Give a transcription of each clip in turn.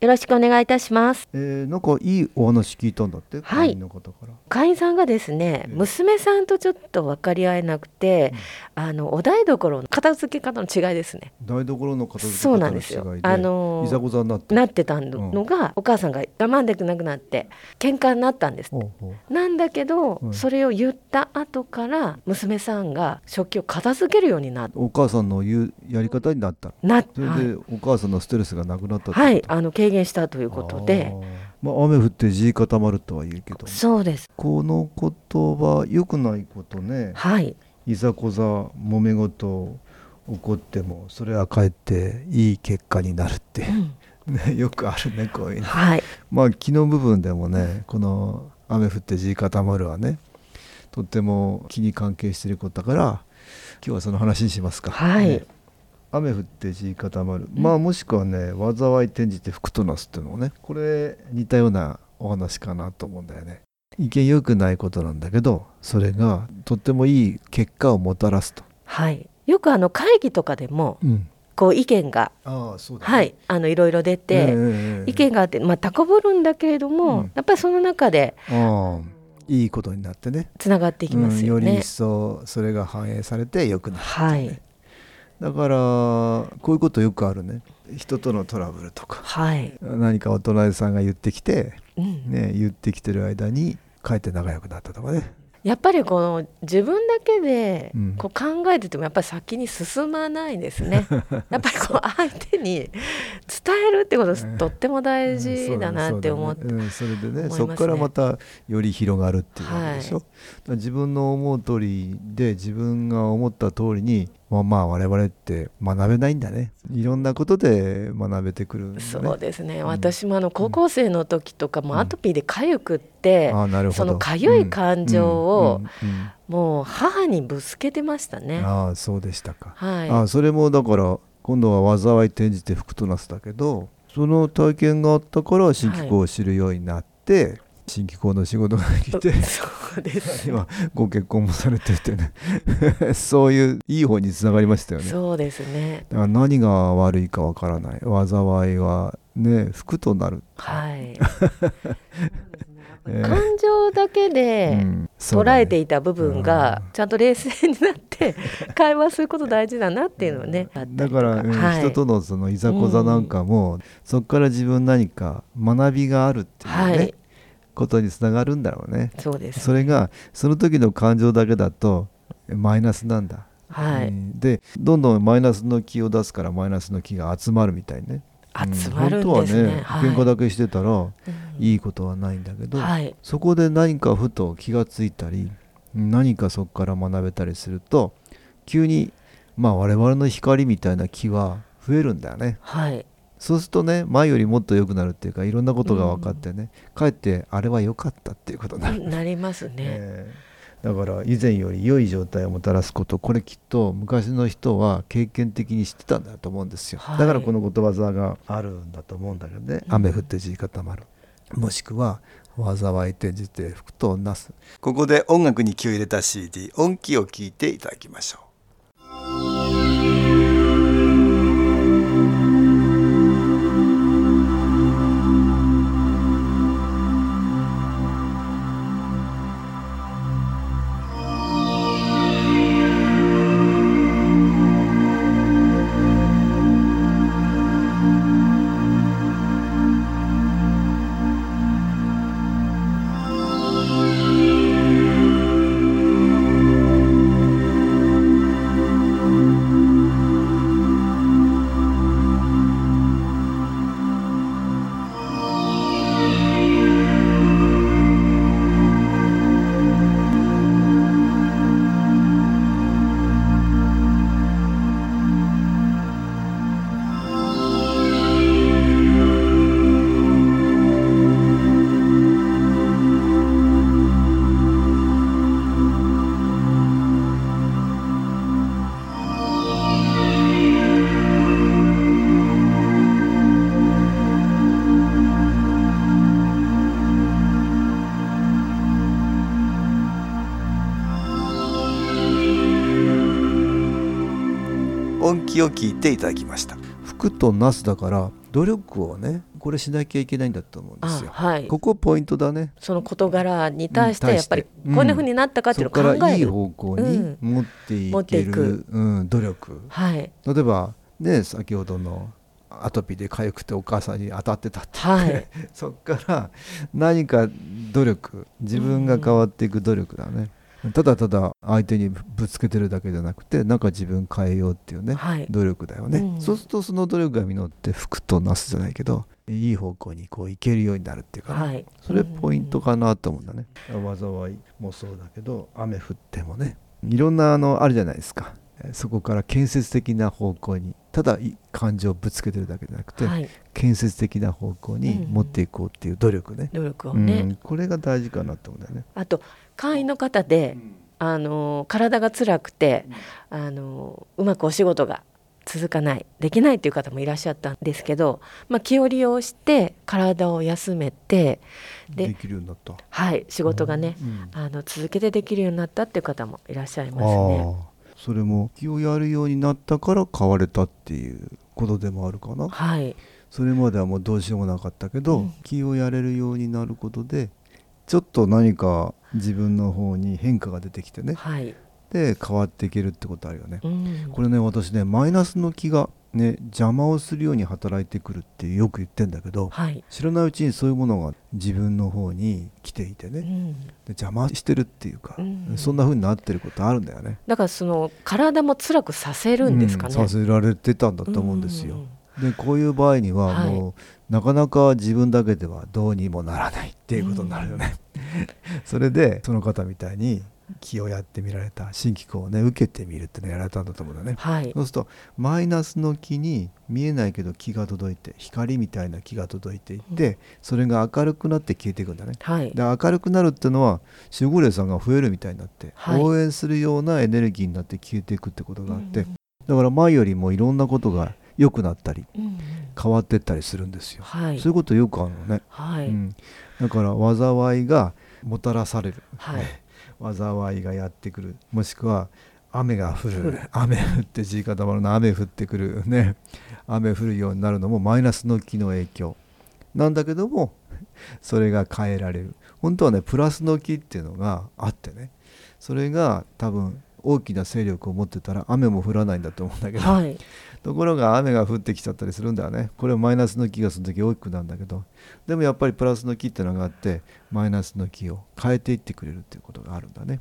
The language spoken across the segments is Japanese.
よろしくお願いいたします。えー、なんかいいお話聞いたんだって？はい。会員の方から、会員さんがですね、ええ。娘さんとちょっと分かり合えなくて、あのお台所の片付け方の違いですね。台所の片付けそうなんですよ。あのいざこざになってなってたのが、お母さんが我慢できなくなって喧嘩になったんです。なんだけど、うん。それを言った後から娘さんが食器を片付けるようになお母さんの言うやり方になった。なそれで、はいお母さんのストレスがなくなったはい、あの軽減したということで、まあ、雨降って地固まるとは言うけど。そうです。この言葉良くないことね。はい、いざこざ揉め事起こってもそれはかえっていい結果になるってう、ん。ね、よくあるねこういうの。はい、まあ気の部分でもねこの雨降って地固まるはねとっても気に関係していることだから今日はその話にしますか。はい。ね雨降って地固まる、まあもしくはね災い転じて福となすっていうのもねこれ似たようなお話かなと思うんだよね。一見良くないことなんだけどそれがとってもいい結果をもたらすと。はい。よくあの会議とかでもうん、こう意見がああそうだ、はい、あのいろいろ出て、意見があって、まあ、高ぶるんだけれども、うん。やっぱりその中でああいいことになってね。つながっていきますよね。うんより一。層それが反映されて良くなる、はい、だからこういうことよくあるね。人とのトラブルとか。はい、何かお隣さんが言ってきて、うん、ね、言ってきてる間にかえって仲良くなったとかね。やっぱりこの自分だけでうん。こう考えててもやっぱり先に進まないですね。やっぱりこう相手に伝えるってことうんとっても大事だなって思って、うんそれでねね。そこからまたより広がるっていうわけでしょ、だから自分の思う通りで自分が思った通りにまあまあ我々って学べないんだね。いろんなことで学べてくるね。そうですね、ん。私もあの高校生の時とかうん。もアトピーで痒くって、ああなるほど。その痒い感情をうん。うん。うん。もう母にぶつけてましたね。ああそうでしたか、はい、ああそれもだから今度は災い転じて福となすだけどその体験があったから新機構を知るようになって、新機構の仕事ができて そうです。今ご結婚もされててね。そういういい方につながりましたよね。だそうですね。から何が悪いかわからない。災いはね福となる、はい。えー感情だけで捉えていた部分がちゃんと冷静になって会話すること大事だなっていうのをね。だから、うんはい。人とのそのいざこざなんかも、そこから自分何か学びがあるっていうね、はいことにつながるんだろうねそうです。それがその時の感情だけだとマイナスなんだ、はい。うんでどんどんマイナスの気を出すからマイナスの気が集まるみたいね集まるんですね。うん本当はね、はい喧嘩だけしてたらうんいいことはないんだけど、はい。そこで何かふと気がついたり何かそこから学べたりすると急にまあ我々の光みたいな気は増えるんだよねはい。そうするとね前よりもっと良くなるっていうかいろんなことが分かってね、かえってあれは良かったっていうことになる、なりますね。えーだから以前より良い状態をもたらすことこれきっと昔の人は経験的に知ってたんだと思うんですよ、はい。だからこのことわざがあるんだと思うんだけどね、うん。雨降って地固まる。もしくは災い転じて福となす。ここで音楽に気を入れた CD 音気を聞いていただきましょうを聞いていただきました。服となすだから努力をねこれしなきゃいけないんだと思うんですよ、はい、ここポイントだね。その事柄に対してやっぱりこんなふうになったかっていうのを考える、そこからいい方向に持っていける、うん、努力、はい、例えばね先ほどのアトピーで痒くてお母さんに当たってたって、はい、そっから何か努力。自分が変わっていく努力だね、うん、ただただ相手にぶつけてるだけじゃなくてなんか自分変えようっていうね、はい、努力だよね、うん、そうするとその努力が実って服となすじゃないけどいい方向にこう行けるようになるっていうか、ね、はい、それポイントかなと思うんだね、うん、災いもそうだけど雨降ってもねいろんなあのあるじゃないですか。そこから建設的な方向にただ感情をぶつけてるだけじゃなくて、はい、建設的な方向に持っていこうっていう努力ね、努力をね、うん、これが大事かなと思うんだよね。あと会員の方で、うん、あの体が辛くて、うん、あのうまくお仕事が続かないできないっていう方もいらっしゃったんですけど、まあ、気を利用して体を休めてできるようになった。はい仕事がね、あの続けてできるようになったっていう方もいらっしゃいますね。それも気をやるようになったから変われたっていうことでもあるかな、はい、それまではもうどうしようもなかったけど、うん、気をやれるようになることでちょっと何か自分の方に変化が出てきてね、はい、で変わっていけるってことあるよね、うん、これね私ねマイナスの気がね、邪魔をするように働いてくるってよく言ってんだけど、はい、知らないうちにそういうものが自分の方に来ていてね、うん、で邪魔してるっていうか、うん、そんな風になってることあるんだよね。だからその体も辛くさせるんですかね、うん、させられてたんだと思うんですよ、でこういう場合にはもう、はい、なかなか自分だけではどうにもならないっていうことになるよね、それでその方みたいに気をやってみられた。新機構をね受けてみるってのやられたんだと思うんだね、はい、そうするとマイナスの気に見えないけど気が届いて光みたいな気が届いていって、うん、それが明るくなって消えていくんだね、はい、で明るくなるっていうのは守護霊さんが増えるみたいになって、はい、応援するようなエネルギーになって消えていくってことがあって、うん、だから前よりもいろんなことが良くなったり、うん、変わっていったりするんですよ、はい、そういうことよくあるのね、はい。うん、だから災いがもたらされる、はい災いがやってくる。もしくは雨が降る。雨降って地固まるの。雨降ってくる。ね。雨降るようになるのもマイナスの気の影響。なんだけどもそれが変えられる。本当はねプラスの気っていうのがあってね。それが多分大きな勢力を持ってたら雨も降らないんだと思うんだけど、はい、ところが雨が降ってきちゃったりするんだよね。これはマイナスの気がする時大きくなるんだけど。でもやっぱりプラスの気っていうのがあってマイナスの気を変えていってくれるっていうことがあるんだね。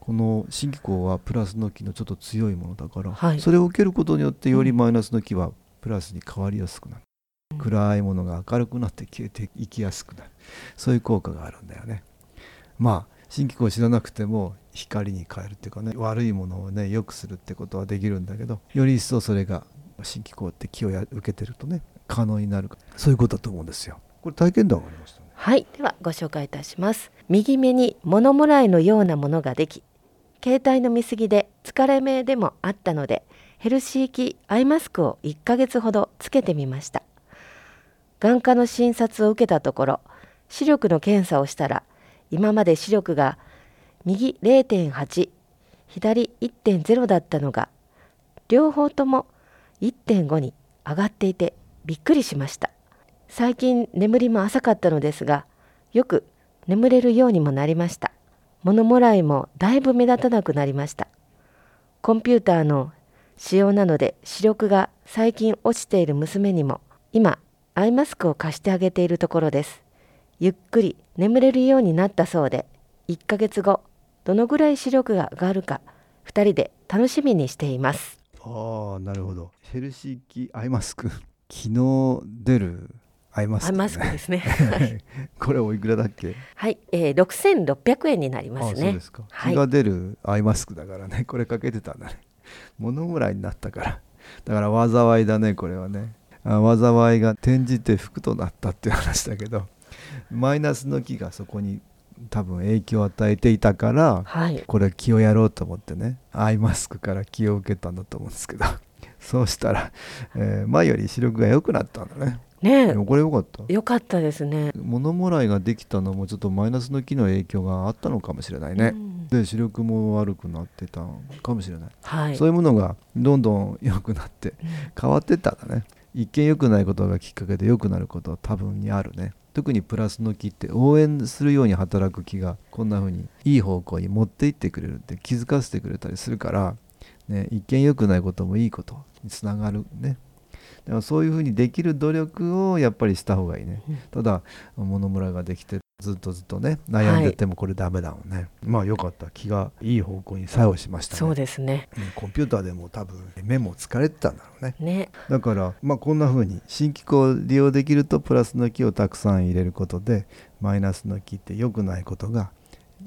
この新機構はプラスの気のちょっと強いものだから、はい、それを受けることによってよりマイナスの気はプラスに変わりやすくなる、うん、暗いものが明るくなって消えていきやすくなる。そういう効果があるんだよね。まあ新機構を知らなくても光に変えるっていうかね悪いものをね良くするってことはできるんだけどより一層それが新機構って気を受けてるとね可能になるそういうことだと思うんですよ。これ体験談がありましたね。はい。ではご紹介いたします。右目に物もらいのようなものができ携帯の見過ぎで疲れ目でもあったのでヘルシーキアイマスクを1ヶ月ほどつけてみました。眼科の診察を受けたところ視力の検査をしたら今まで視力が右0.8左1.0だったのが両方とも1.5に上がっていてびっくりしました。最近眠りも浅かったのですがよく眠れるようにもなりました。物もらいもだいぶ目立たなくなりました。コンピューターの使用なので視力が最近落ちている娘にも今アイマスクを貸してあげているところです。ゆっくり眠れるようになったそうで1ヶ月後どのぐらい視力が上がるか2人で楽しみにしています。ああなるほど。ヘルシーキアイマスク。昨日出るアイマスク、ね、マスクですね。これおいくらだっけ？はい、えー、6600円になりますね。そうですか、はい、が出るアイマスクだからね。これかけてたんだね。物もらいになったから。だから災いだねこれはね。災いが転じて服となったっていう話だけどマイナスの木がそこに多分影響を与えていたから、はい、これ気をやろうと思ってねアイマスクから気を受けたんだと思うんですけど そうしたら、えー、前より視力が良くなったんだね。ねこれ良かった？良かったですね。物もらいができたのもちょっとマイナスの気の影響があったのかもしれないね、うん。で視力も悪くなってたかもしれない、はい、そういうものがどんどん良くなって変わってったんだね一見良くないことがきっかけで良くなることは多分にあるね。特にプラスの気って応援するように働く気がこんな風にいい方向に持っていってくれるって気づかせてくれたりするから、ね、一見良くないこともいいことにつながるね。だからそういう風にできる努力をやっぱりした方がいいね、ただ物村ができてずっとずっとね悩んでてもこれダメだもんね、はい、まあよかった。気がいい方向に作用しましたね。そうですね。コンピューターでも多分目も疲れてたんだろうね。ね。だからまあこんな風に新機構を利用できるとプラスの気をたくさん入れることでマイナスの気って良くないことが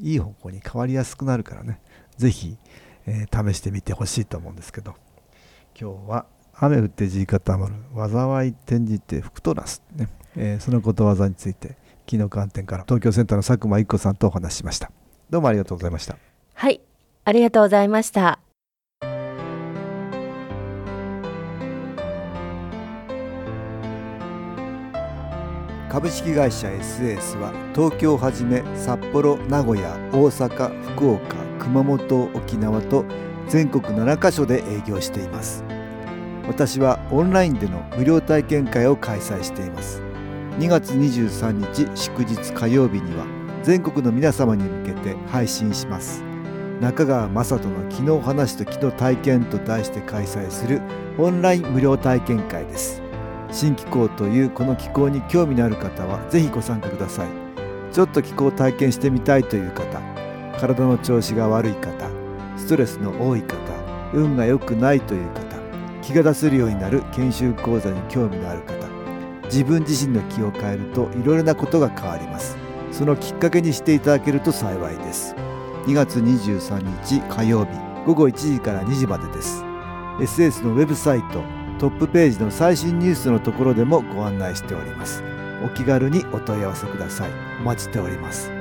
いい方向に変わりやすくなるからね。是非、えー、試してみてほしいと思うんですけど。今日は雨降って地固まる災い転じて福となす、ね。えー、そのことわざについて木の観点から東京センターの佐久間一子さんとお話ししました。どうもありがとうございました。はいありがとうございました。株式会社 SS は東京をはじめ札幌名古屋大阪福岡熊本沖縄と全国7カ所で営業しています。私はオンラインでの無料体験会を開催しています2月23日祝日火曜日には全国の皆様に向けて配信します。中川雅人の「昨日話と昨日体験」と題して開催するオンライン無料体験会です。新気候というこの気候に興味のある方はぜひご参加ください。ちょっと気候を体験してみたいという方体の調子が悪い方ストレスの多い方運が良くないという方気が出せるようになる研修講座に興味のある方自分自身の気を変えるといろいろなことが変わります。そのきっかけにしていただけると幸いです。2月23日火曜日午後1時から2時までです。SS のウェブサイトトップページの最新ニュースのところでもご案内しております。お気軽にお問い合わせください。お待ちしております。